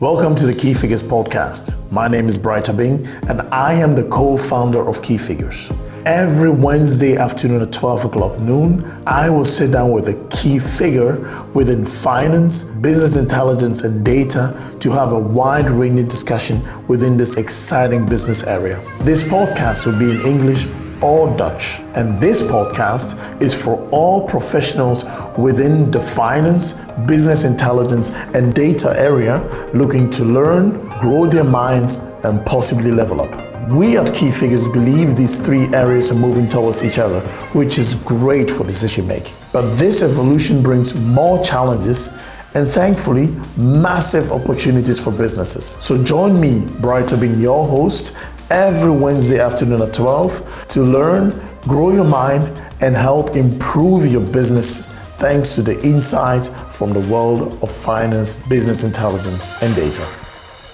Welcome to the Key Figures podcast. My name is Bright Abing, and I am the co founder of Key Figures. Every Wednesday afternoon at 12 o'clock noon, I will sit down with a key figure within finance, business intelligence, and data to have a wide ranging discussion within this exciting business area. This podcast will be in English or Dutch. And this podcast is for all professionals within the finance, business intelligence, and data area looking to learn, grow their minds, and possibly level up. We at Key Figures believe these three areas are moving towards each other, which is great for decision making. But this evolution brings more challenges and thankfully massive opportunities for businesses. So join me, Bright Abing your host, every Wednesday afternoon at 12 to learn, grow your mind, and help improve your business thanks to the insights from the world of finance, business intelligence, and data.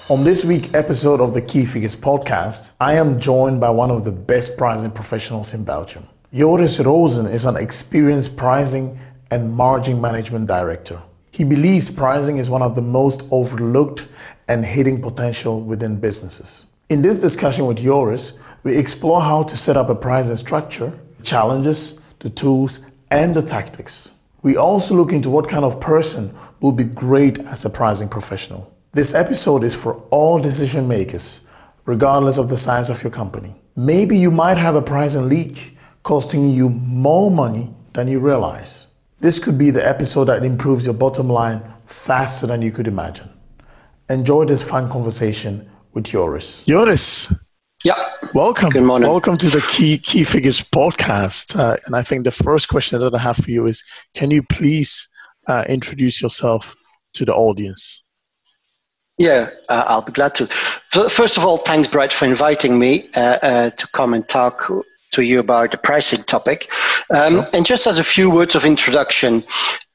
On this week's episode of the Key Figures podcast, I am joined by one of the best pricing professionals in Belgium. Joris Roosen is an experienced pricing and margin management director. He believes pricing is one of the most overlooked and hidden potential within businesses. In this discussion with Joris, we explore how to set up a pricing structure, challenges, the tools, and the tactics. We also look into what kind of person will be great as a pricing professional. This episode is for all decision makers, regardless of the size of your company. Maybe you might have a pricing leak costing you more money than you realize. This could be the episode that improves your bottom line faster than you could imagine. Enjoy this fun conversation with Joris. Joris. Yeah. Welcome. Good morning. Welcome to the Key Key Figures podcast. Uh, and I think the first question that I have for you is, can you please uh, introduce yourself to the audience? Yeah, uh, I'll be glad to. First of all, thanks, Bright, for inviting me uh, uh, to come and talk to you about the pricing topic. Um, sure. And just as a few words of introduction,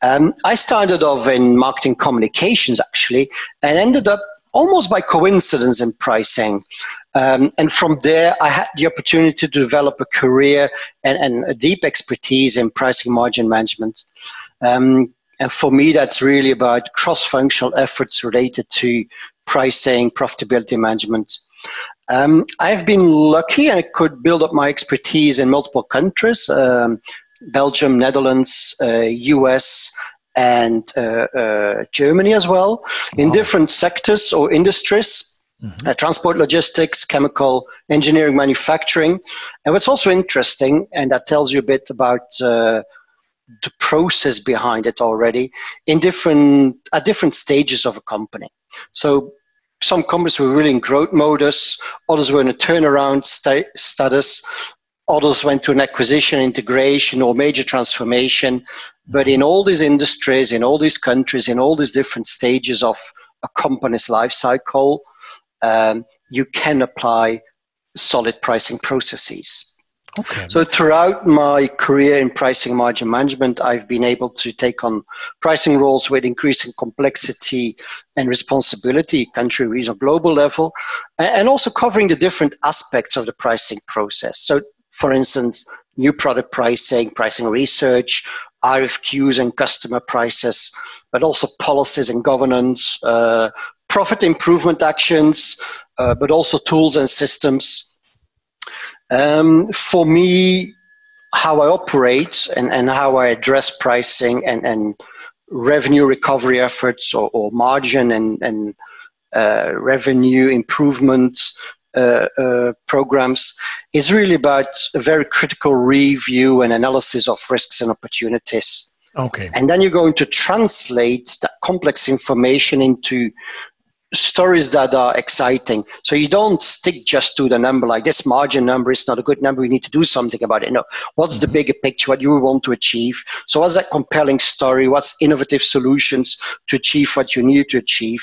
um, I started off in marketing communications actually, and ended up almost by coincidence in pricing. Um, and from there, I had the opportunity to develop a career and, and a deep expertise in pricing margin management. Um, and for me, that's really about cross functional efforts related to pricing, profitability management. Um, I've been lucky I could build up my expertise in multiple countries um, Belgium, Netherlands, uh, US, and uh, uh, Germany as well, in different sectors or industries. Mm-hmm. Uh, transport logistics, chemical, engineering, manufacturing. And what's also interesting, and that tells you a bit about uh, the process behind it already, in different at different stages of a company. So some companies were really in growth modus, others were in a turnaround sta- status, others went to an acquisition, integration, or major transformation. But in all these industries, in all these countries, in all these different stages of a company's life cycle, um, you can apply solid pricing processes. Okay. So throughout my career in pricing margin management, I've been able to take on pricing roles with increasing complexity and responsibility, country, regional, global level, and also covering the different aspects of the pricing process. So for instance, new product pricing, pricing research, RFQs and customer prices, but also policies and governance, uh, profit improvement actions, uh, but also tools and systems. Um, for me, how I operate and, and how I address pricing and, and revenue recovery efforts or, or margin and, and uh, revenue improvement programs is really about a very critical review and analysis of risks and opportunities. Okay. And then you're going to translate that complex information into stories that are exciting. So you don't stick just to the number like this margin number is not a good number. We need to do something about it. No, what's mm-hmm. the bigger picture? What you want to achieve? So what's that compelling story? What's innovative solutions to achieve what you need to achieve?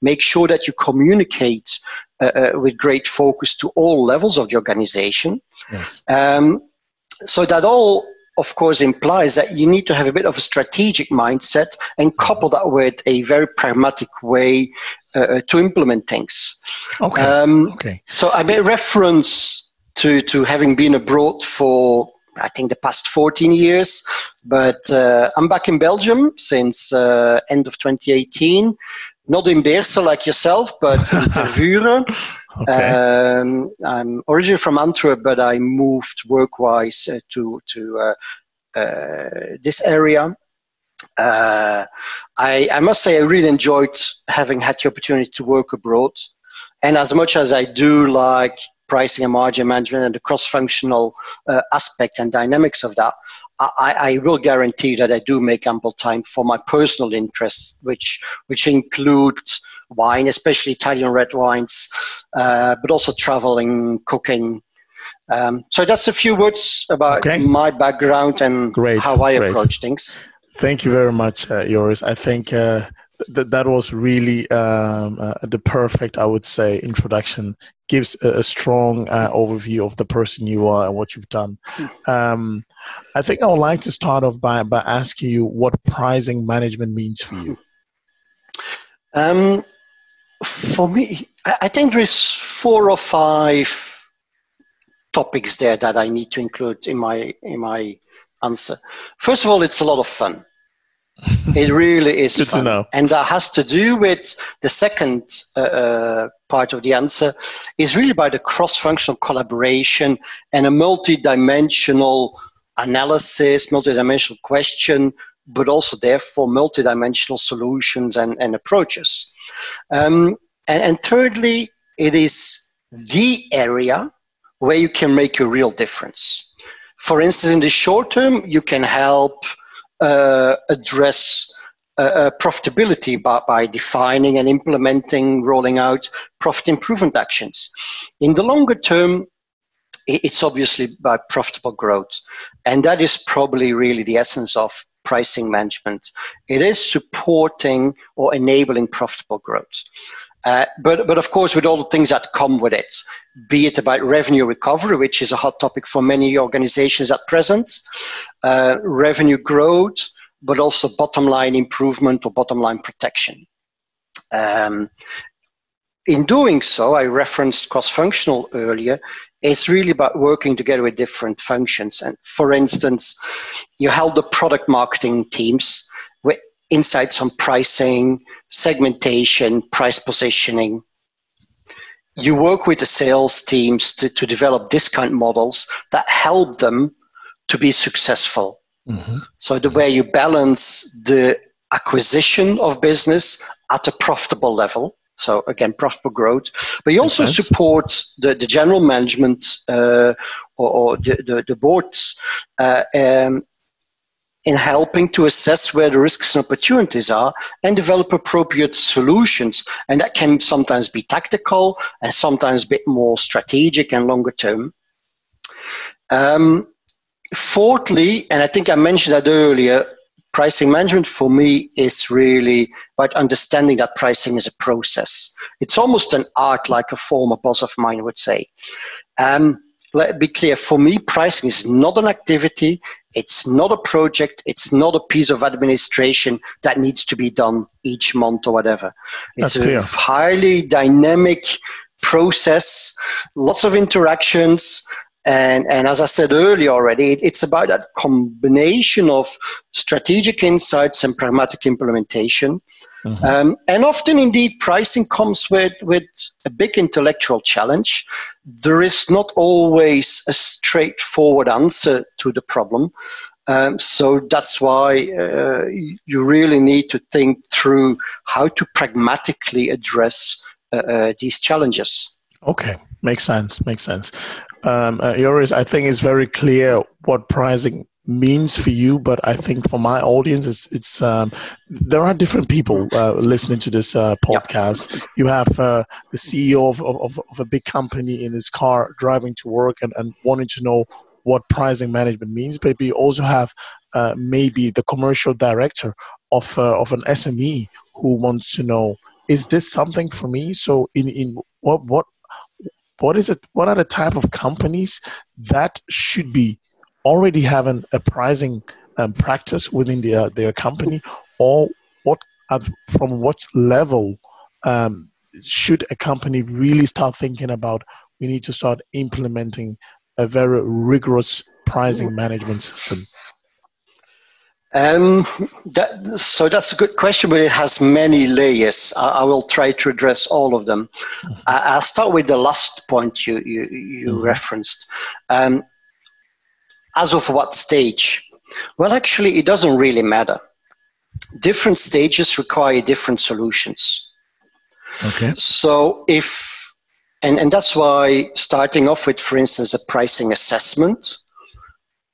Make sure that you communicate uh, uh with great focus to all levels of the organization. Yes. Um, so that all of course implies that you need to have a bit of a strategic mindset and couple that with a very pragmatic way uh, uh, to implement things. Okay. Um, okay. So I made reference to, to having been abroad for I think the past 14 years, but uh, I'm back in Belgium since uh, end of 2018 not in Beersel like yourself, but in Tervuren. okay. um, I'm originally from Antwerp, but I moved work-wise uh, to to uh, uh, this area. Uh, I, I must say I really enjoyed having had the opportunity to work abroad. And as much as I do like pricing and margin management and the cross-functional uh, aspect and dynamics of that, I, I, will guarantee that I do make ample time for my personal interests, which which include wine, especially Italian red wines, uh, but also traveling, cooking. Um, so that's a few words about okay. my background and great, how I great. approach things. Thank you very much, uh, Joris. I think uh, that that was really um, uh, the perfect, I would say, introduction. Gives a, a strong uh, overview of the person you are and what you've done. Um, I think I would like to start off by by asking you what pricing management means for you. Um, for me, I think there is four or five topics there that I need to include in my in my answer. First of all, it's a lot of fun. It really is Good fun. to know. And that has to do with the second uh, uh, part of the answer is really by the cross-functional collaboration and a multi-dimensional analysis, multi-dimensional question, but also therefore multi-dimensional solutions and, and approaches. Um, and, and thirdly, it is the area where you can make a real difference. For instance, in the short term, you can help address uh, uh, profitability by, by defining and implementing, rolling out profit improvement actions. In the longer term, it's obviously by profitable growth. And that is probably really the essence of pricing management. It is supporting or enabling profitable growth. Uh, but, but of course, with all the things that come with it, be it about revenue recovery, which is a hot topic for many organizations at present, uh, revenue growth, but also bottom line improvement or bottom line protection. Um, in doing so, I referenced cross functional earlier. It's really about working together with different functions. And for instance, you help the product marketing teams insights on pricing, segmentation, price positioning. You work with the sales teams to, to develop discount models that help them to be successful. Mm-hmm. So the way you balance the acquisition of business at a profitable level. So again, profitable growth, but you also support the, the general management uh, or, or, the, the, the boards uh, um, in helping to assess where the risks and opportunities are and develop appropriate solutions. And that can sometimes be tactical and sometimes a bit more strategic and longer term. Um, fourthly, and I think I mentioned that earlier, pricing management for me is really about understanding that pricing is a process. It's almost an art, like a former boss of mine would say. Um, let be clear for me, pricing is not an activity, it's not a project, it's not a piece of administration that needs to be done each month or whatever. It's That's a highly dynamic process, lots of interactions. And, and as I said earlier already, it, it's about that combination of strategic insights and pragmatic implementation Mm-hmm. Um, and often, indeed, pricing comes with, with a big intellectual challenge. There is not always a straightforward answer to the problem. Um, so that's why uh, you really need to think through how to pragmatically address uh, uh, these challenges. Okay, makes sense. Makes sense. Um, uh, Joris, I think it's very clear what pricing means for you, but I think for my audience, it's it's um, there are different people uh, listening to this uh, podcast. You have uh, the CEO of, of, of, a big company in his car driving to work and, and wanting to know what pricing management means, but you also have uh, maybe the commercial director of uh, of an SME who wants to know is this something for me? So in in what what what is it? What are the type of companies that should be already have an, a pricing um, practice within their, their company or what from what level um, should a company really start thinking about we need to start implementing a very rigorous pricing management system Um, that, so that's a good question, but it has many layers. I, I will try to address all of them. Mm-hmm. I, will start with the last point you, you, you mm-hmm. referenced. Um, as of what stage? Well, actually, it doesn't really matter. Different stages require different solutions. Okay. So if, and, and that's why starting off with, for instance, a pricing assessment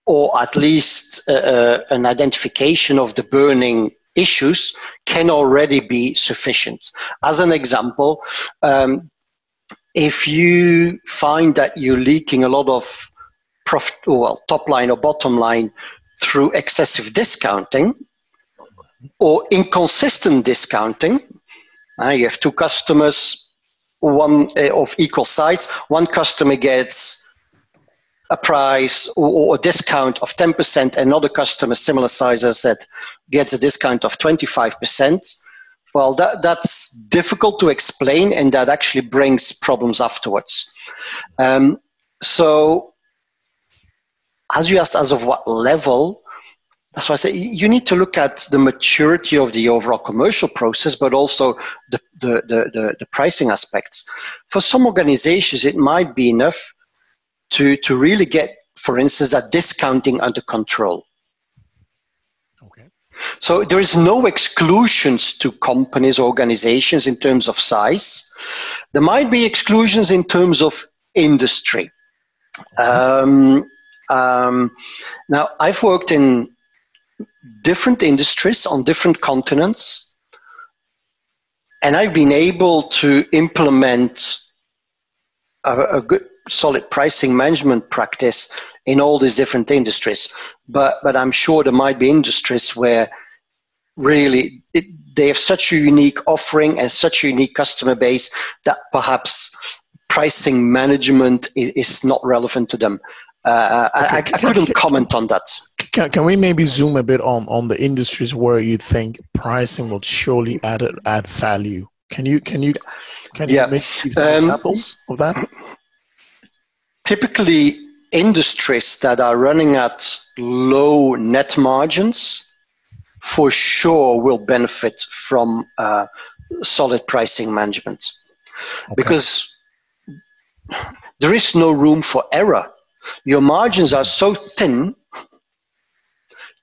or at least uh, uh, an identification of the burning issues can already be sufficient. As an example, um, if you find that you're leaking a lot of profit, well, top line or bottom line through excessive discounting or inconsistent discounting, uh, you have two customers, one uh, of equal size. One customer gets a price or, a discount of 10%, another customer similar size as that gets a discount of 25%, well, that, that's difficult to explain and that actually brings problems afterwards. Um, so, as you asked, as of what level, that's why I say you need to look at the maturity of the overall commercial process, but also the, the, the, the, the pricing aspects. For some organizations, it might be enough to, to really get, for instance, that discounting under control. Okay. So there is no exclusions to companies, organizations in terms of size. There might be exclusions in terms of industry. Um, um, now, I've worked in different industries on different continents, and I've been able to implement a, a good solid pricing management practice in all these different industries. But but I'm sure there might be industries where really it, they have such a unique offering and such a unique customer base that perhaps pricing management is, is not relevant to them. Uh, okay. I, I, couldn't can, comment on that. Can, can we maybe zoom a bit on, on the industries where you think pricing will surely add add value? Can you can you can yeah. you make um, examples of that? typically industries that are running at low net margins for sure will benefit from uh, solid pricing management okay. because there is no room for error. Your margins are so thin,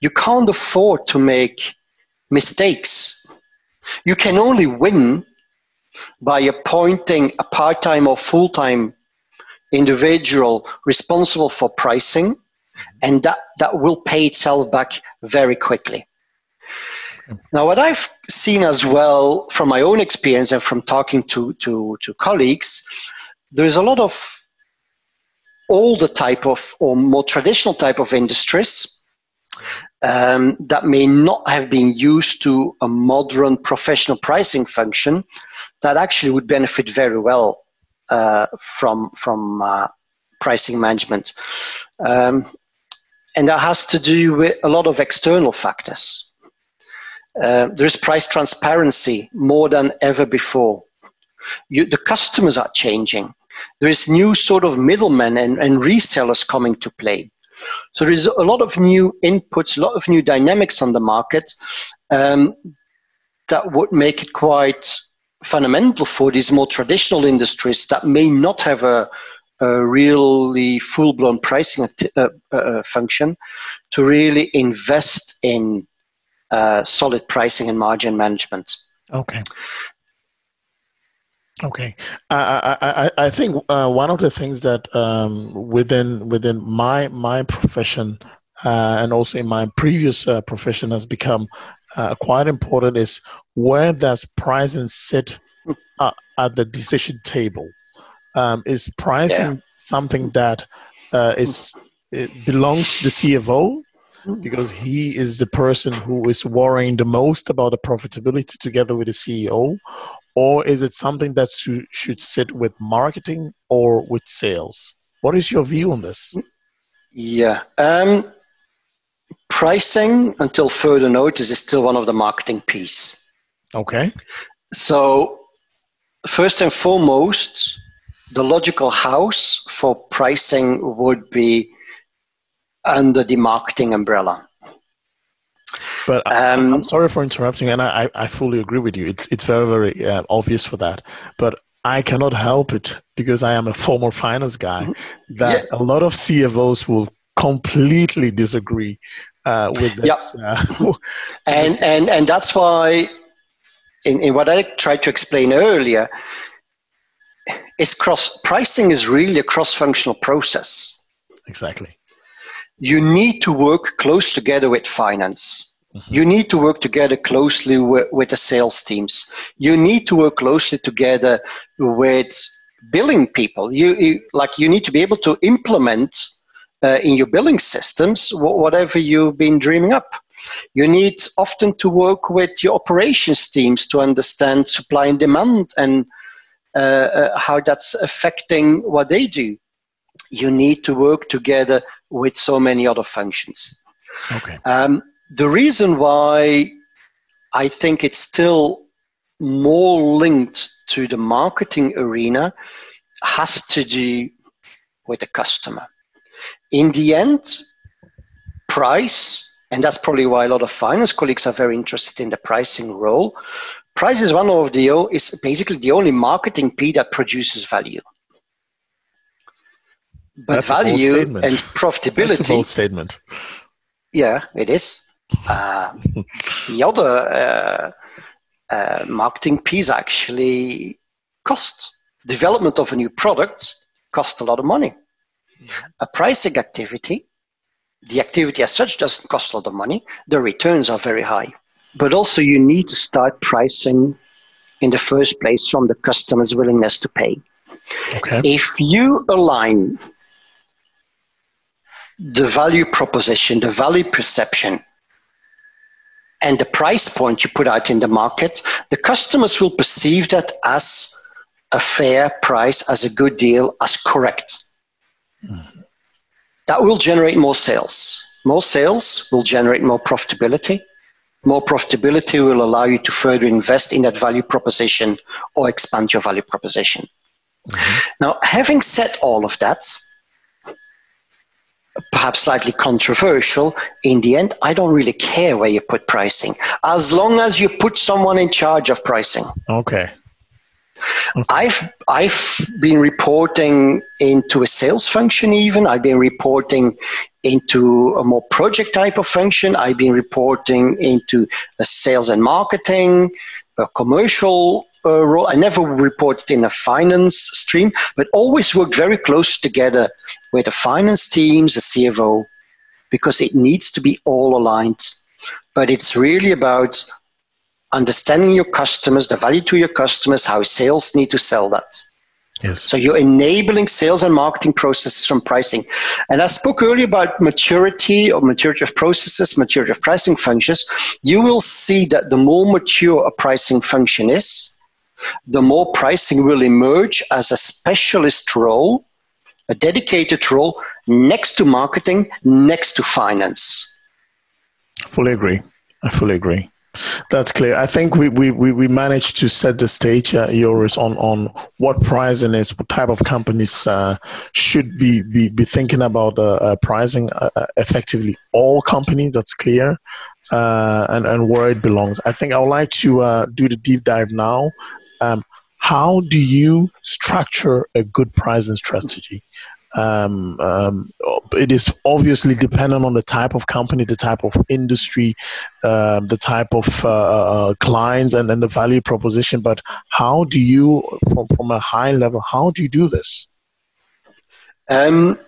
you can't afford to make mistakes. You can only win by appointing a part time or full time individual responsible for pricing, and that, that will pay itself back very quickly. Now, what I've seen as well from my own experience and from talking to, to, to colleagues, there is a lot of older type of or more traditional type of industries um, that may not have been used to a modern professional pricing function that actually would benefit very well uh, from from uh, pricing management, um, and that has to do with a lot of external factors. Uh, there is price transparency more than ever before. You, the customers are changing. There is new sort of middlemen and, and resellers coming to play. So there is a lot of new inputs, a lot of new dynamics on the market um, that would make it quite fundamental for these more traditional industries that may not have a, a really full-blown pricing uh, uh, uh, function to really invest in uh, solid pricing and margin management. Okay. Okay, I I, I think uh, one of the things that um, within within my my profession uh, and also in my previous uh, profession has become uh, quite important is where does pricing sit uh, at the decision table? Um, is pricing yeah. something that uh, is it belongs to the CFO because he is the person who is worrying the most about the profitability together with the CEO, or is it something that should, should sit with marketing or with sales? What is your view on this? Yeah. Um, pricing, until further notice, is still one of the marketing Ps. Okay. So, first and foremost, the logical house for pricing would be under the marketing umbrella. But um, I'm sorry for interrupting, and I, I fully agree with you. It's it's very very uh, obvious for that. But I cannot help it because I am a former finance guy mm-hmm. that yeah. a lot of CFOs will completely disagree uh, with this. Yep. Uh, and, and, and that's why, in, in what I tried to explain earlier, is cross pricing is really a cross-functional process. Exactly. You need to work close together with finance. Mm-hmm. You need to work together closely with, with the sales teams. You need to work closely together with billing people. You, you like you need to be able to implement uh, in your billing systems whatever you've been dreaming up. You need often to work with your operations teams to understand supply and demand and uh, uh, how that's affecting what they do. You need to work together with so many other functions. Okay. Um, the reason why I think it's still more linked to the marketing arena has to do with the customer. In the end, price, and that's probably why a lot of finance colleagues are very interested in the pricing role. Price is one of the is basically the only marketing P that produces value. But that's value and profitability. That's a bold statement. Yeah, it is. Uh, the other uh, uh, marketing Ps actually cost. Development of a new product costs a lot of money. Mm-hmm. A pricing activity, the activity as such doesn't cost a lot of money. The returns are very high. But also, you need to start pricing in the first place from the customer's willingness to pay. Okay. If you align the value proposition, the value perception and the price point you put out in the market, the customers will perceive that as a fair price, as a good deal, as correct. Mm-hmm. That will generate more sales. More sales will generate more profitability. More profitability will allow you to further invest in that value proposition or expand your value proposition. Mm-hmm. Now, having said all of that, perhaps slightly controversial, in the end, I don't really care where you put pricing, as long as you put someone in charge of pricing. Okay. okay. I've I've been reporting into a sales function. Even I've been reporting into a more project type of function. I've been reporting into a sales and marketing, a commercial uh, role. I never reported in a finance stream, but always worked very close together with the finance teams, the CFO, because it needs to be all aligned. But it's really about understanding your customers, the value to your customers, how sales need to sell that. Yes. So you're enabling sales and marketing processes from pricing. And I spoke earlier about maturity or maturity of processes, maturity of pricing functions. You will see that the more mature a pricing function is, the more pricing will emerge as a specialist role, a dedicated role next to marketing, next to finance. Fully agree. I fully agree. That's clear. I think we, we, we managed to set the stage, uh, on, on what pricing is, what type of companies uh, should be, be, be thinking about uh, uh pricing uh, uh, effectively. All companies, that's clear, and, and where it belongs. I think I would like to do the deep dive now um, how do you structure a good pricing strategy? Um, um, it is obviously dependent on the type of company, the type of industry, uh, the type of uh, uh, clients, and then the value proposition. But how do you, from, from a high level, how do you do this? Um,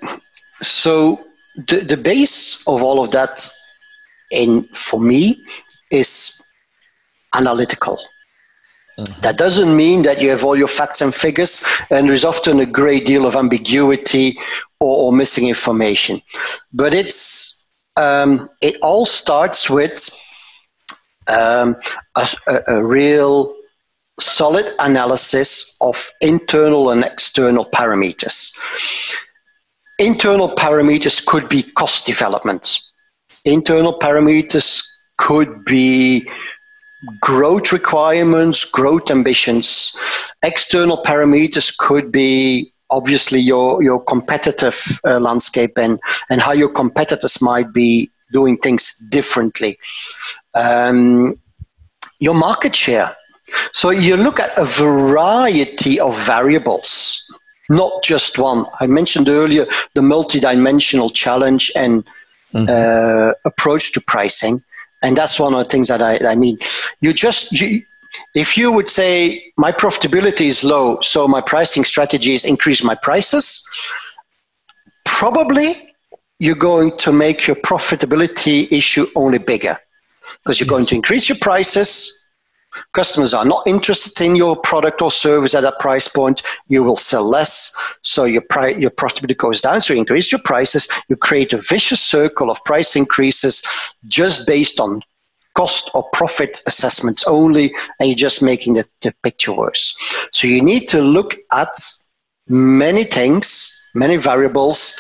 so the, the base of all of that, in for me, is analytical. Mm-hmm. That doesn't mean that you have all your facts and figures, and there's often a great deal of ambiguity or, or missing information. But it's um, it all starts with um, a, a, a real solid analysis of internal and external parameters. Internal parameters could be cost development. Internal parameters could be growth requirements, growth ambitions. External parameters could be obviously your, your competitive uh, landscape and, and how your competitors might be doing things differently. Um, your market share. So you look at a variety of variables, not just one. I mentioned earlier the multidimensional challenge and mm-hmm. uh, approach to pricing, and that's one of the things that I, I mean. You just you, if you would say my profitability is low, so my pricing strategy is increase my prices, probably you're going to make your profitability issue only bigger because you're yes. going to increase your prices. Customers are not interested in your product or service at that price point. You will sell less, so your pri- your profitability goes down. So you increase your prices. You create a vicious circle of price increases just based on cost or profit assessments only, and you're just making the, the picture worse. So you need to look at many things many variables.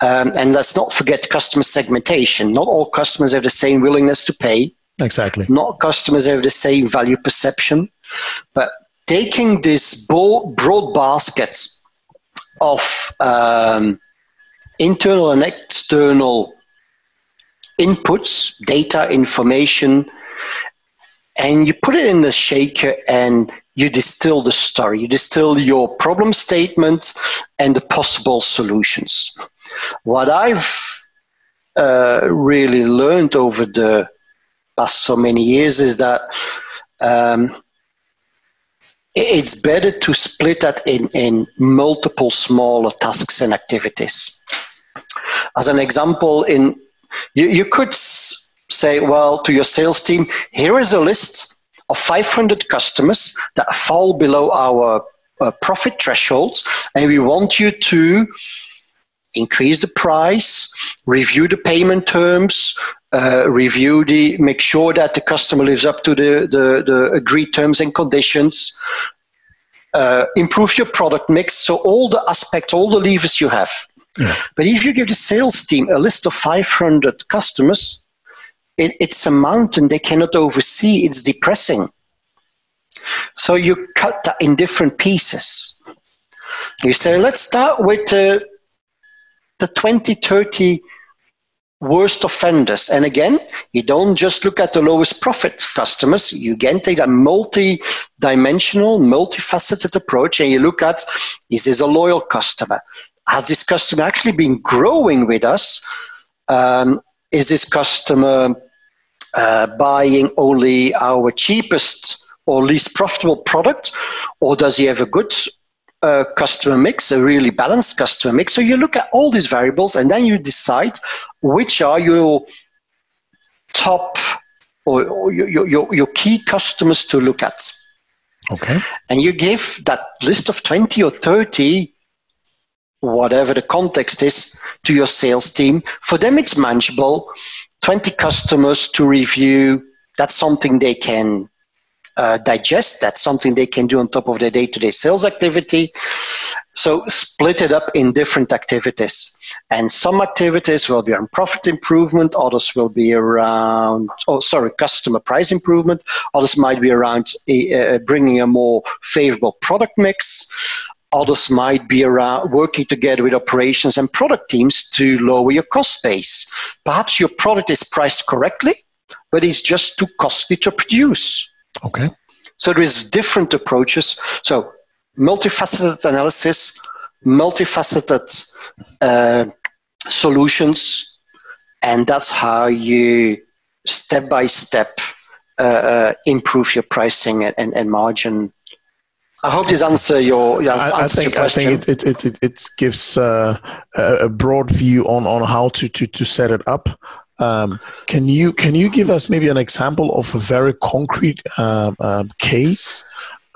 Um, and let's not forget customer segmentation. Not all customers have the same willingness to pay. Exactly. Not customers have the same value perception. But taking this broad basket of um, internal and external inputs, data, information, and you put it in the shaker and you distill the story, you distill your problem statement and the possible solutions. What I've uh, really learned over the past so many years is that um, it's better to split that in, in multiple smaller tasks and activities. As an example, in you, you could say, well, to your sales team, here is a list of 500 customers that fall below our uh, profit thresholds, and we want you to increase the price, review the payment terms, uh, review the, make sure that the customer lives up to the, the, the agreed terms and conditions, uh, improve your product mix. So all the aspects, all the levers you have. Yeah. But if you give the sales team a list of 500 customers, it, it's a mountain they cannot oversee. It's depressing. So you cut that in different pieces. You say, let's start with uh, the 20, 30 worst offenders. And again, you don't just look at the lowest profit customers. You again take a multi-dimensional, multifaceted approach and you look at, is this a loyal customer? Has this customer actually been growing with us? Um, is this customer uh, buying only our cheapest or least profitable product, or does he have a good uh, customer mix, a really balanced customer mix? So you look at all these variables, and then you decide which are your top or, or your, your, your key customers to look at. Okay. And you give that list of 20 or 30 whatever the context is, to your sales team. For them, it's manageable. 20 customers to review, that's something they can uh, digest. That's something they can do on top of their day to day sales activity. So split it up in different activities. And some activities will be around profit improvement, others will be around, oh, sorry, customer price improvement, others might be around uh, bringing a more favorable product mix. Others might be around working together with operations and product teams to lower your cost base. Perhaps your product is priced correctly, but it's just too costly to produce. Okay. So there is different approaches. So multifaceted analysis, multifaceted uh, solutions, and that's how you step by step uh, uh, improve your pricing and, and, and margin I hope this answer your, yes, I, I think, I think it, it, it, it gives uh, a broad view on, on how to, to, to set it up. Um, can you can you give us maybe an example of a very concrete uh, uh, case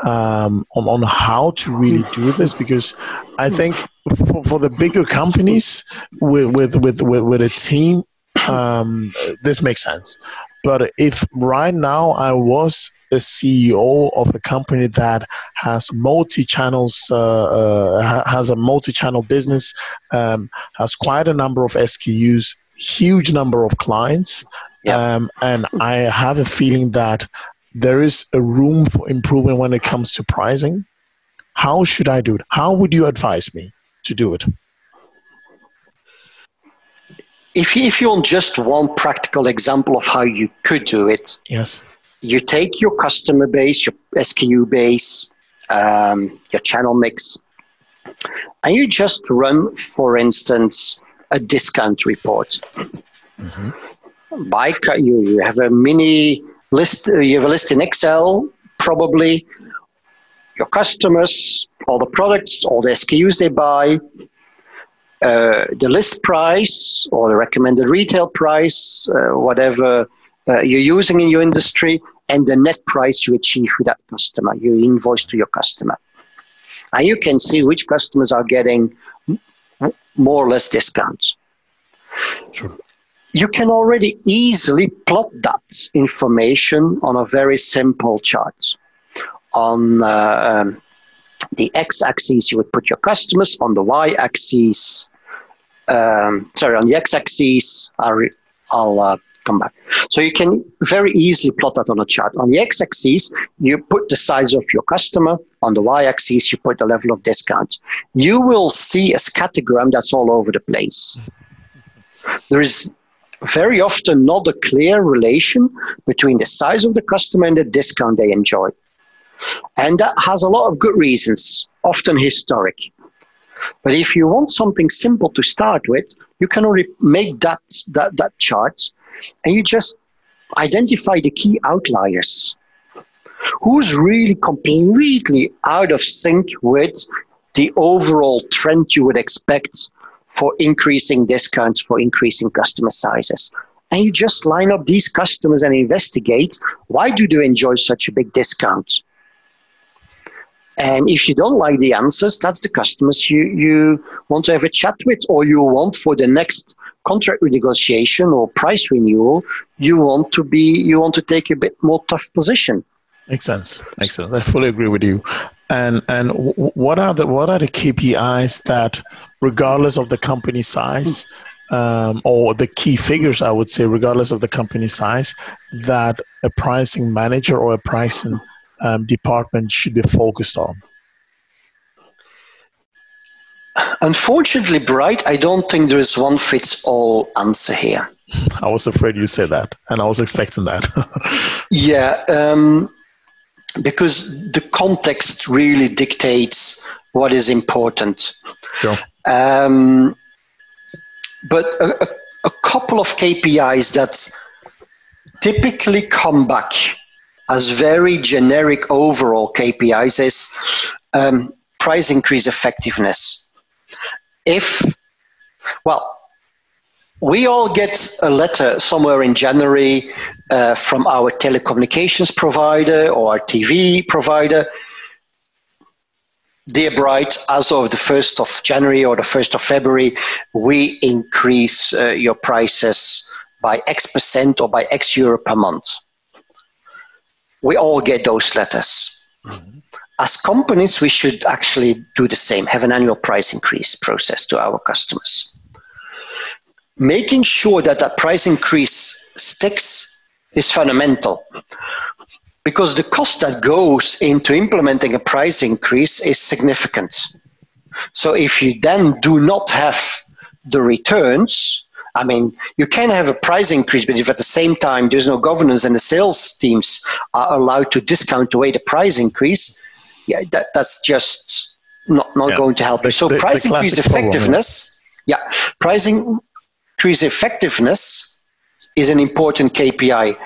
um, on on how to really do this? Because I think for, for the bigger companies with with with with, with a team, um, this makes sense. But if right now I was a CEO of a company that has multi channels, uh, uh, has a multi channel business, um, has quite a number of SKUs, huge number of clients, um, and I have a feeling that there is a room for improvement when it comes to pricing. How should I do it? How would you advise me to do it? if you, if you want just one practical example of how you could do it, yes, you take your customer base, your SKU base, um, your channel mix, and you just run, for instance, a discount report. Mm-hmm. By you, you have a mini list. You have a list in Excel, probably. Your customers, all the products, all the SKUs they buy, uh, the list price or the recommended retail price, uh, whatever uh, you're using in your industry, and the net price you achieve with that customer, you invoice to your customer. And you can see which customers are getting more or less discounts. Sure. You can already easily plot that information on a very simple chart. On uh, um, the x-axis, you would put your customers. On the y-axis, um, sorry, on the x-axis, I'll, I'll uh, come back. So you can very easily plot that on a chart. On the x-axis, you put the size of your customer. On the y-axis, you put the level of discount. You will see a scattergram that's all over the place. There is very often not a clear relation between the size of the customer and the discount they enjoy. And that has a lot of good reasons, often historic. But if you want something simple to start with, you can only make that, that, that chart and you just identify the key outliers. Who's really completely out of sync with the overall trend you would expect for increasing discounts, for increasing customer sizes? And you just line up these customers and investigate why do they enjoy such a big discount? And if you don't like the answers, that's the customers you, you want to have a chat with, or you want for the next contract renegotiation or price renewal, you want to be you want to take a bit more tough position. Makes sense. Makes sense. I fully agree with you. And and what are the what are the KPIs that, regardless of the company size, um, or the key figures, I would say, regardless of the company size, that a pricing manager or a pricing um, department should be focused on? Unfortunately, Bright, I don't think there is one fits all answer here. I was afraid you said that, and I was expecting that. yeah, um, because the context really dictates what is important. Sure. Um, but a, a, a couple of KPIs that typically come back as very generic overall KPIs is um, price increase effectiveness. If, well, we all get a letter somewhere in January uh, from our telecommunications provider or our TV provider. Dear Bright, as of the 1st of January or the 1st of February, we increase uh, your prices by X percent or by X euro per month we all get those letters. Mm-hmm. As companies, we should actually do the same, have an annual price increase process to our customers. Making sure that that price increase sticks is fundamental because the cost that goes into implementing a price increase is significant. So if you then do not have the returns, I mean, you can have a price increase, but if at the same time there's no governance and the sales teams are allowed to discount away the price increase, yeah, that, that's just not, not yeah. going to help you. So the, price the increase effectiveness, problem, yeah. yeah, pricing increase effectiveness is an important KPI.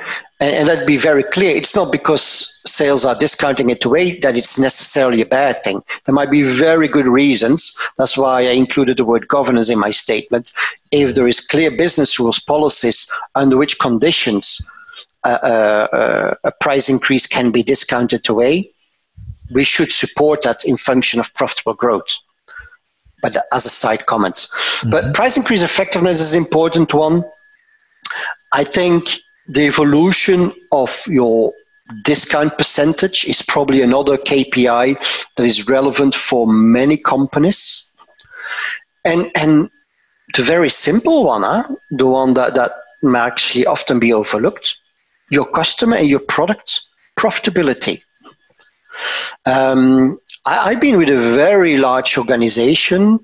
And, and that be very clear. It's not because sales are discounting it away that it's necessarily a bad thing. There might be very good reasons. That's why I included the word governance in my statement. If there is clear business rules, policies under which conditions uh, uh, uh, a price increase can be discounted away, we should support that in function of profitable growth but as a side comment. Mm-hmm. But price increase effectiveness is an important one. I think the evolution of your discount percentage is probably another KPI that is relevant for many companies. And and the very simple one, huh? the one that, that may actually often be overlooked, your customer and your product profitability. Um, I, have been with a very large organization,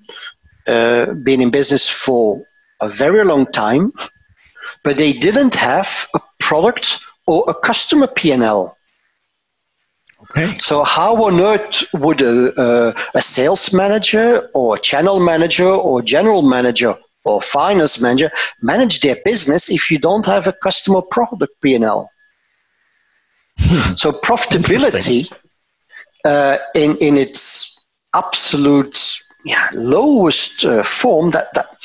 uh, been in business for a very long time, but they didn't have a product or a customer P&L. Okay. So how on earth would a, a, a, sales manager or a channel manager or general manager or finance manager manage their business if you don't have a customer product P&L? Hmm. So profitability uh, in in its absolute yeah, lowest uh, form that that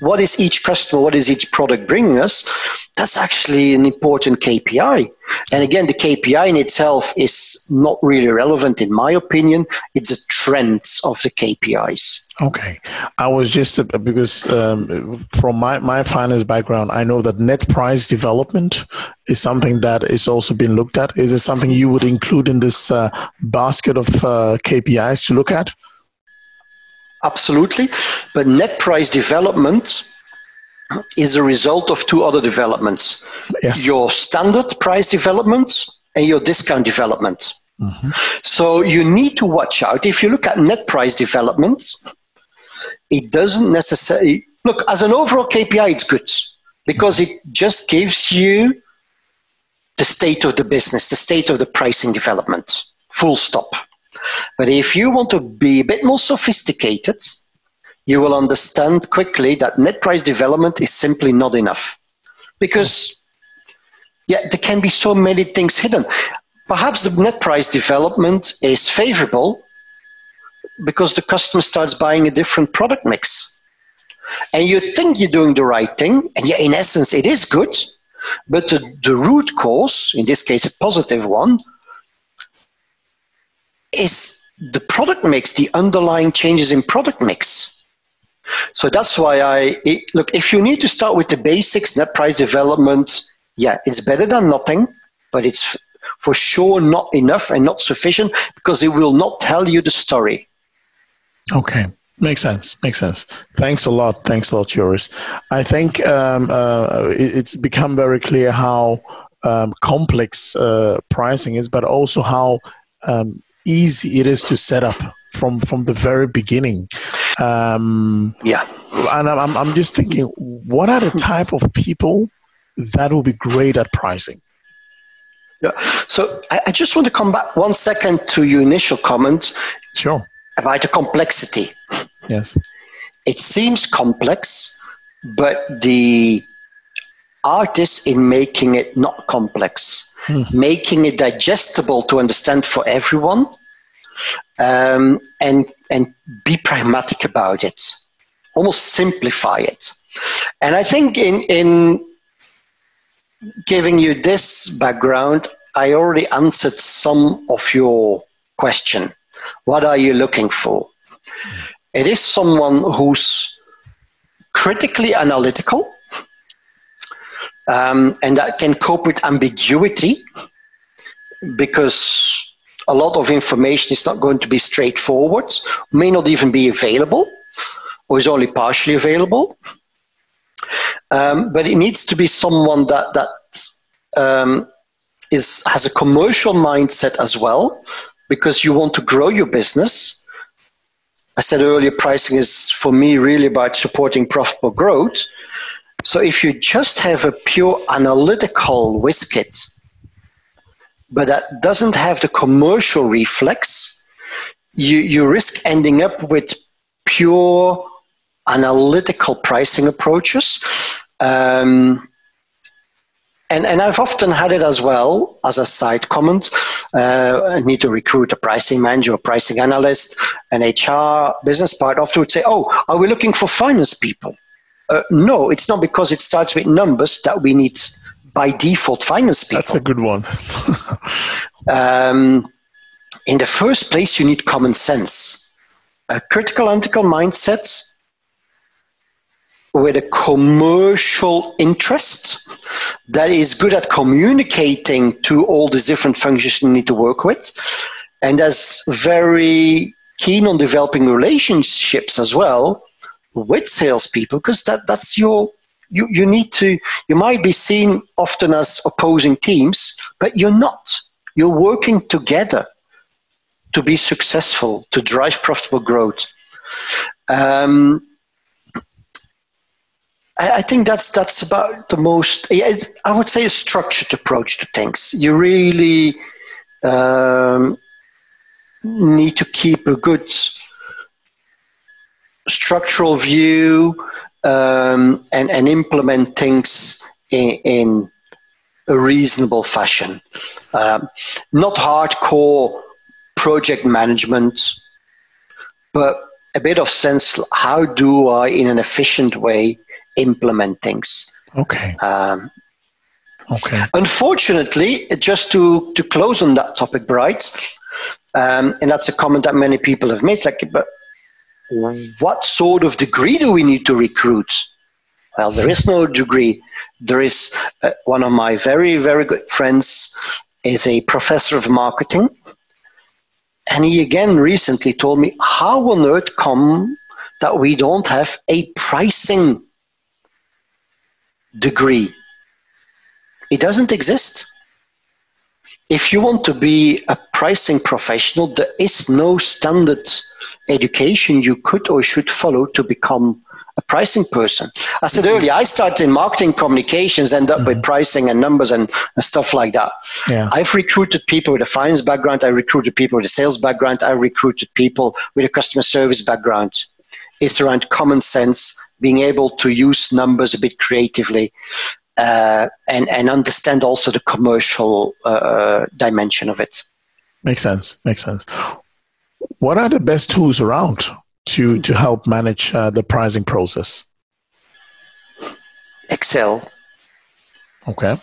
what is each customer, what is each product bringing us, that's actually an important KPI. And again, the KPI in itself is not really relevant in my opinion. It's a trends of the KPIs. Okay. I was just, uh, because um, from my, my finance background, I know that net price development is something that is also being looked at. Is it something you would include in this uh, basket of uh, KPIs to look at? Absolutely. But net price development is a result of two other developments yes. your standard price development and your discount development. Mm-hmm. So you need to watch out. If you look at net price development, it doesn't necessarily look as an overall KPI, it's good because it just gives you the state of the business, the state of the pricing development, full stop. But if you want to be a bit more sophisticated, you will understand quickly that net price development is simply not enough. Because, yeah, there can be so many things hidden. Perhaps the net price development is favorable because the customer starts buying a different product mix. And you think you're doing the right thing, and yeah, in essence, it is good, but the, the root cause, in this case, a positive one, is the product mix, the underlying changes in product mix. So that's why I it, look. If you need to start with the basics, net price development, yeah, it's better than nothing, but it's for sure not enough and not sufficient because it will not tell you the story. Okay. Makes sense. Makes sense. Thanks a lot. Thanks a lot, Joris. I think um, uh, it, it's become very clear how um, complex uh, pricing is, but also how um, easy it is to set up from from the very beginning. Um, yeah, and I'm I'm just thinking, what are the type of people that will be great at pricing? Yeah. So I, I just want to come back one second to your initial comment. Sure. About the complexity. Yes. It seems complex, but the art is in making it not complex hmm. making it digestible to understand for everyone, um, and and be pragmatic about it, almost simplify it. And I think in in giving you this background, I already answered some of your question. What are you looking for? It is someone who's critically analytical um, and that can cope with ambiguity because a lot of information is not going to be straightforward, may not even be available, or is only partially available. Um, but it needs to be someone that that um, is has a commercial mindset as well, because you want to grow your business. I said earlier, pricing is for me really about supporting profitable growth. So if you just have a pure analytical WizKit, but that doesn't have the commercial reflex, you, you risk ending up with pure analytical pricing approaches. Um, and, and I've often had it as well as a side comment. Uh, I need to recruit a pricing manager, a pricing analyst, an HR business part. Often would say, "Oh, are we looking for finance people?" Uh, no, it's not because it starts with numbers that we need by default finance people. That's a good one. um, in the first place, you need common sense. A critical analytical mindset with a commercial interest that is good at communicating to all these different functions you need to work with, and that's very keen on developing relationships as well with salespeople because that, that's your you, you need to you might be seen often as opposing teams, but you're not. You're working together to be successful, to drive profitable growth. Um, I, I think that's that's about the most. I would say a structured approach to things. You really um, need to keep a good structural view um, and, and implement things in, in a reasonable fashion. Um, not hardcore project management, but a bit of sense how do I, in an efficient way, implement things. Okay. Um, okay. Unfortunately, just to, to close on that topic, Bright, um, and that's a comment that many people have made, like, but what sort of degree do we need to recruit? Well, there is no degree. There is uh, one of my very, very good friends is a professor of marketing. And he again recently told me, how on earth come that we don't have a pricing degree? It doesn't exist. If you want to be a pricing professional, there is no standard education you could or should follow to become a pricing person. I said earlier, I started in marketing communications, end up mm-hmm. with pricing and numbers and, and stuff like that. Yeah. I've recruited people with a finance background, I recruited people with a sales background, I recruited people with a customer service background. It's around common sense, being able to use numbers a bit creatively. Uh, and, and understand also the commercial uh, dimension of it. Makes sense. Makes sense. What are the best tools around to to help manage uh, the pricing process? Excel. Okay.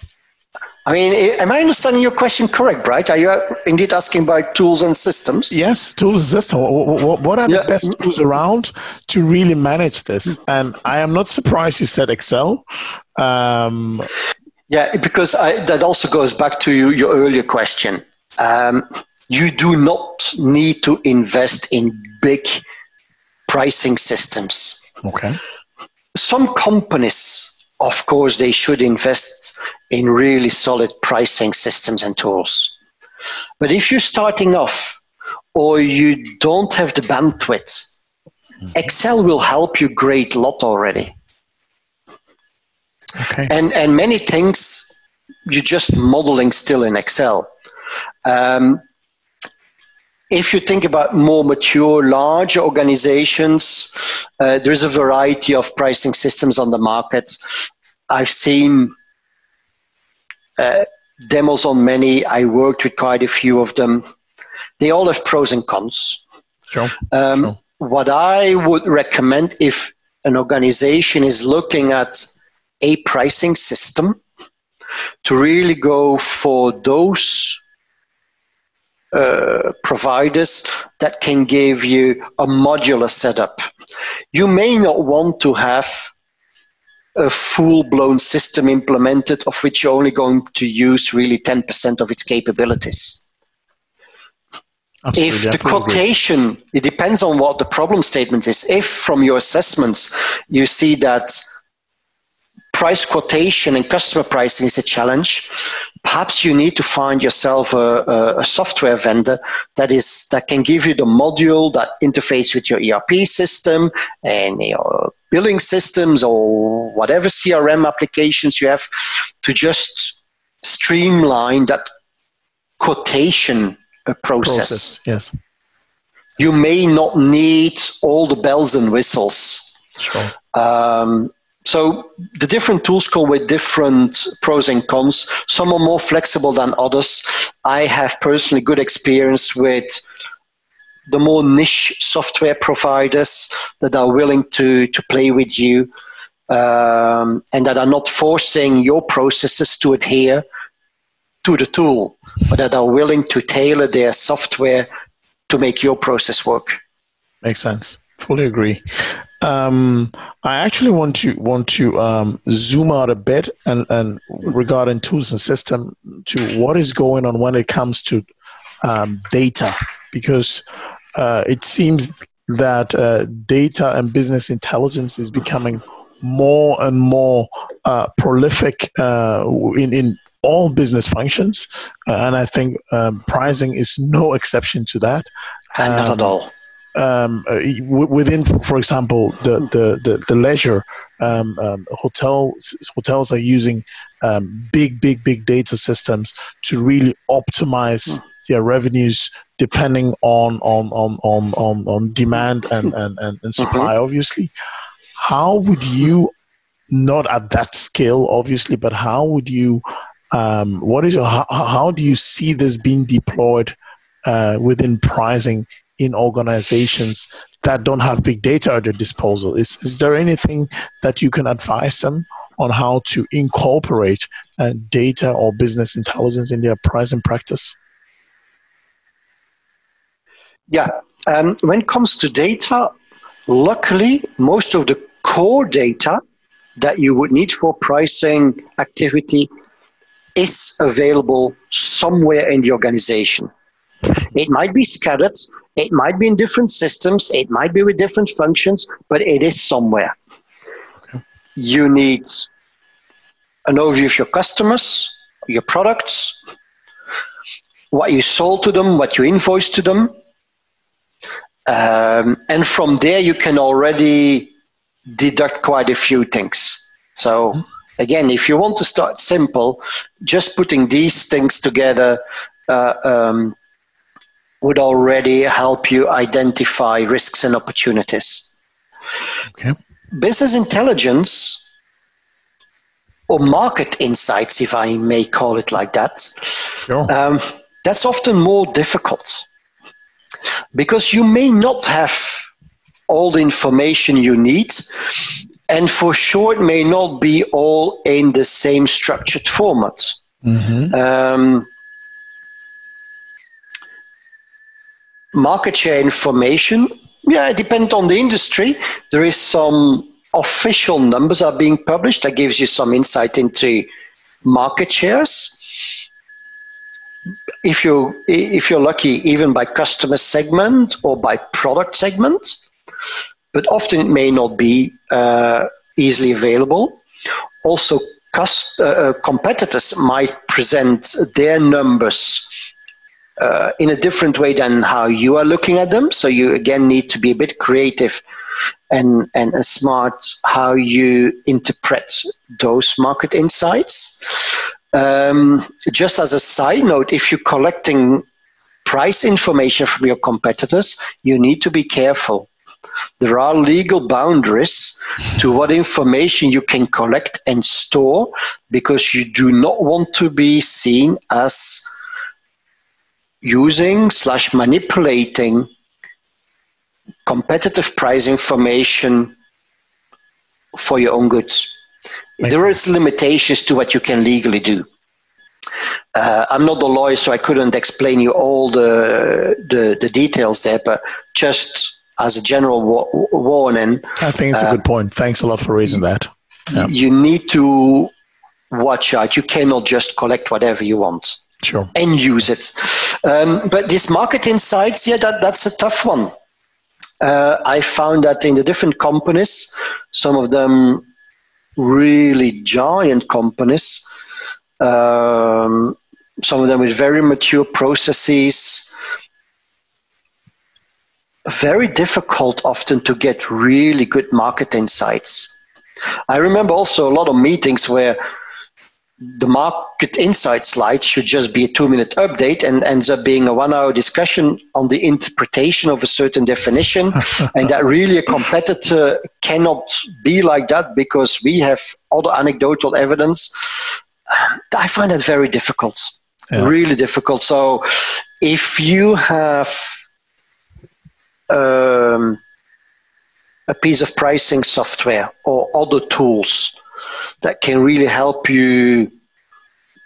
I mean, am I understanding your question correct, right? Are you indeed asking about tools and systems? Yes, tools and systems. What are the yeah. best tools around to really manage this? And I am not surprised you said Excel. Um, yeah, because I, that also goes back to your earlier question. Um, you do not need to invest in big pricing systems. Okay. Some companies, of course, they should invest in really solid pricing systems and tools. But if you're starting off or you don't have the bandwidth, mm-hmm. Excel will help you great lot already. Okay. And and many things you're just modeling still in Excel. Um, if you think about more mature, large organizations, uh, there's a variety of pricing systems on the market. I've seen uh, demos on many. I worked with quite a few of them. They all have pros and cons. Sure. Um, sure. What I would recommend if an organization is looking at a pricing system, to really go for those uh, providers that can give you a modular setup. You may not want to have a full-blown system implemented of which you're only going to use really 10% of its capabilities. Absolutely, if the quotation, agree. it depends on what the problem statement is. If from your assessments you see that price quotation and customer pricing is a challenge, perhaps you need to find yourself a, a, a, software vendor that is that can give you the module that interface with your ERP system and your billing systems or whatever CRM applications you have to just streamline that quotation uh, process. process yes. You may not need all the bells and whistles. Sure. Um, so the different tools come with different pros and cons. Some are more flexible than others. I have personally good experience with the more niche software providers that are willing to, to play with you um, and that are not forcing your processes to adhere to the tool, but that are willing to tailor their software to make your process work. Makes sense. Fully agree. Um, I actually want to want to um, zoom out a bit and, and regarding tools and system to what is going on when it comes to um, data, because uh, it seems that uh, data and business intelligence is becoming more and more uh, prolific uh, in in all business functions, uh, and I think um, pricing is no exception to that. And not at um, all um, uh, within, for example, the the the, the leisure um, um, hotels hotels are using um, big big big data systems to really optimize hmm. their revenues depending on on on on on, on demand and, and, and, and supply mm-hmm. obviously how would you not at that scale obviously but how would you um, what is your, how, how do you see this being deployed uh, within pricing in organizations that don't have big data at their disposal? Is, is there anything that you can advise them on how to incorporate uh, data or business intelligence in their pricing practice? Yeah, um, when it comes to data, luckily, most of the core data that you would need for pricing activity is available somewhere in the organization. It might be scattered, it might be in different systems, it might be with different functions, but it is somewhere. Okay. You need an overview of your customers, your products, what you sold to them, what you invoiced to them. Um, and from there, you can already deduct quite a few things. So, mm-hmm. again, if you want to start simple, just putting these things together uh, um, would already help you identify risks and opportunities. Okay. Business intelligence or market insights, if I may call it like that, sure. um, that's often more difficult because you may not have all the information you need, and for sure, it may not be all in the same structured format. Mm-hmm. Um, market share information, yeah, it depends on the industry. There is some official numbers are being published that gives you some insight into market shares. If you if you're lucky, even by customer segment or by product segment, but often it may not be uh, easily available. Also, cost, uh, uh competitors might present their numbers uh, in a different way than how you are looking at them. So you again need to be a bit creative and, and, smart how you interpret those market insights. Um, just as a side note, if you're collecting price information from your competitors, you need to be careful. There are legal boundaries to what information you can collect and store because you do not want to be seen as using slash manipulating competitive price information for your own goods. Makes there sense. is limitations to what you can legally do. Uh, I'm not a lawyer, so I couldn't explain you all the, the, the details there, but just as a general wa- warning. I think it's uh, a good point. Thanks a lot for raising that. Yeah. You need to watch out. You cannot just collect whatever you want sure. and use it. Um, but this market insights, yeah, that, that's a tough one. Uh, I found that in the different companies, some of them really giant companies, um, some of them with very mature processes, very difficult often to get really good market insights. I remember also a lot of meetings where the market insight slide should just be a two minute update and ends up being a one hour discussion on the interpretation of a certain definition. and that really a competitor cannot be like that because we have other anecdotal evidence. I find that very difficult. Yeah. Really difficult. So if you have um, a piece of pricing software or other tools that can really help you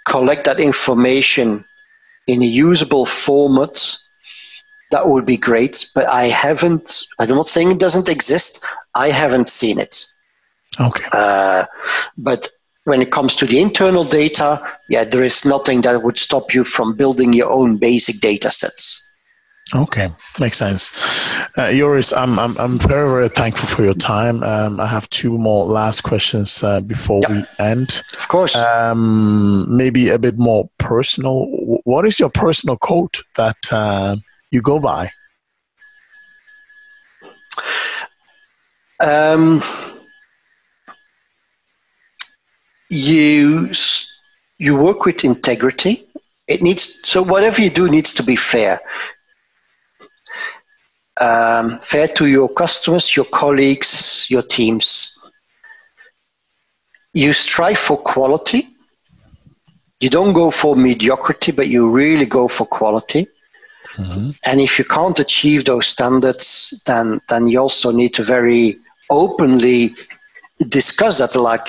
collect that information in a usable format, that would be great. But I haven't, I'm not saying it doesn't exist, I haven't seen it. Okay. Uh, but when it comes to the internal data, yeah, there is nothing that would stop you from building your own basic data sets. Okay, makes sense. Uh, Joris, I'm, I'm, I'm very, very thankful for your time. Um, I have two more last questions uh, before yep. we end. Of course. Um, maybe a bit more personal. What is your personal quote that uh, you go by? Um, you you work with integrity. It needs so whatever you do needs to be fair. Um, fair to your customers, your colleagues, your teams. You strive for quality. You don't go for mediocrity, but you really go for quality. Mm-hmm. And if you can't achieve those standards, then then you also need to very openly discuss that. Like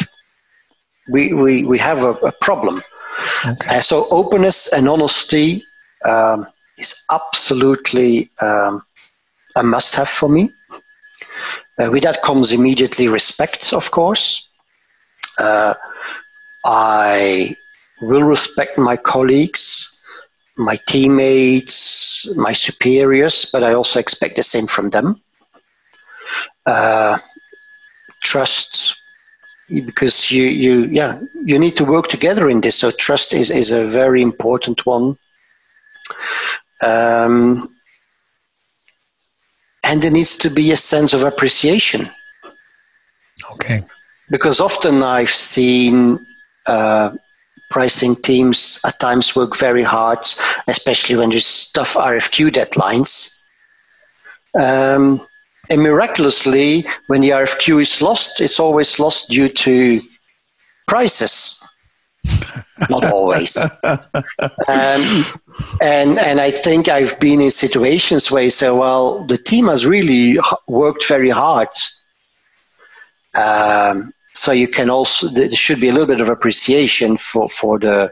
we we, we have a, a problem. Okay. And so openness and honesty um, is absolutely um, a must-have for me. Uh, with that comes immediately respect, of course. Uh, I will respect my colleagues my teammates, my superiors, but I also expect the same from them. Uh, trust, because you, you, yeah, you need to work together in this. So trust is, is a very important one. Um, and there needs to be a sense of appreciation. Okay. Because often I've seen uh, pricing teams at times work very hard, especially when there's tough RFQ deadlines. Um, and miraculously, when the RFQ is lost, it's always lost due to prices. Not always. um, and and I think I've been in situations where you say, well, the team has really worked very hard. Um, so you can also there should be a little bit of appreciation for for the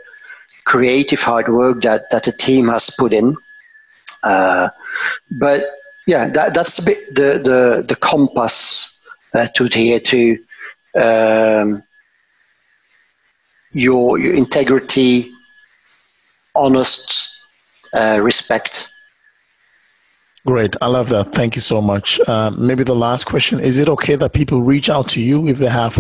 creative hard work that that the team has put in uh, but yeah that, that's a bit the the the compass uh, to adhere to um, your your integrity honest uh, respect Great. I love that. Thank you so much. Um, maybe the last question Is it okay that people reach out to you if they have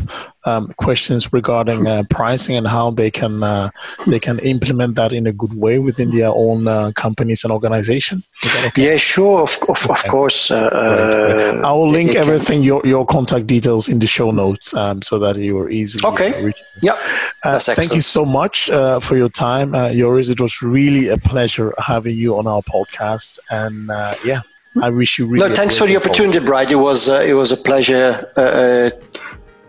um, questions regarding uh, pricing and how they can uh, they can implement that in a good way within their own uh, companies and organization? Okay? Yeah, sure. Of, of, okay. of course. Uh. I will link everything, your, your contact details in the show notes um, so that you are easily Okay. Reachable. Yep. Uh, thank you so much uh, for your time. Joris, it was really a pleasure having you on our podcast. And yeah. I wish you really. No, thanks for the opportunity, Bright. It was uh, it was a pleasure uh, uh,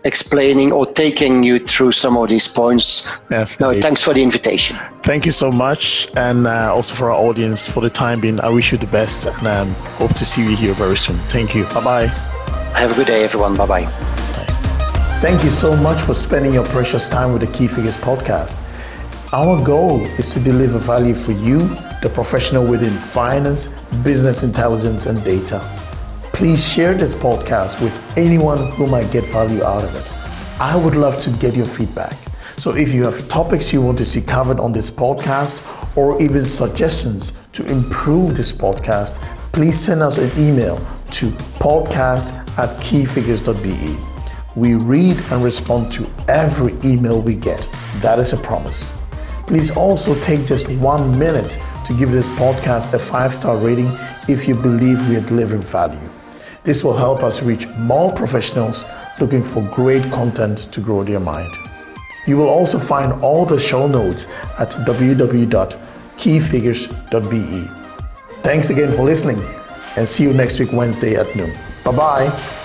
explaining or taking you through some of these points. Yes. No, indeed. thanks for the invitation. Thank you so much, and uh, also for our audience for the time being. I wish you the best, and um, hope to see you here very soon. Thank you. Bye bye. Have a good day, everyone. Bye bye. Thank you so much for spending your precious time with the Key Figures podcast. Our goal is to deliver value for you the professional within finance, business intelligence, and data. Please share this podcast with anyone who might get value out of it. I would love to get your feedback. So if you have topics you want to see covered on this podcast or even suggestions to improve this podcast, please send us an email to podcast at keyfigures.be. We read and respond to every email we get. That is a promise. Please also take just one minute to give this podcast a five star rating if you believe we are delivering value. This will help us reach more professionals looking for great content to grow their mind. You will also find all the show notes at www.keyfigures.be. Thanks again for listening and see you next week, Wednesday at noon. Bye bye.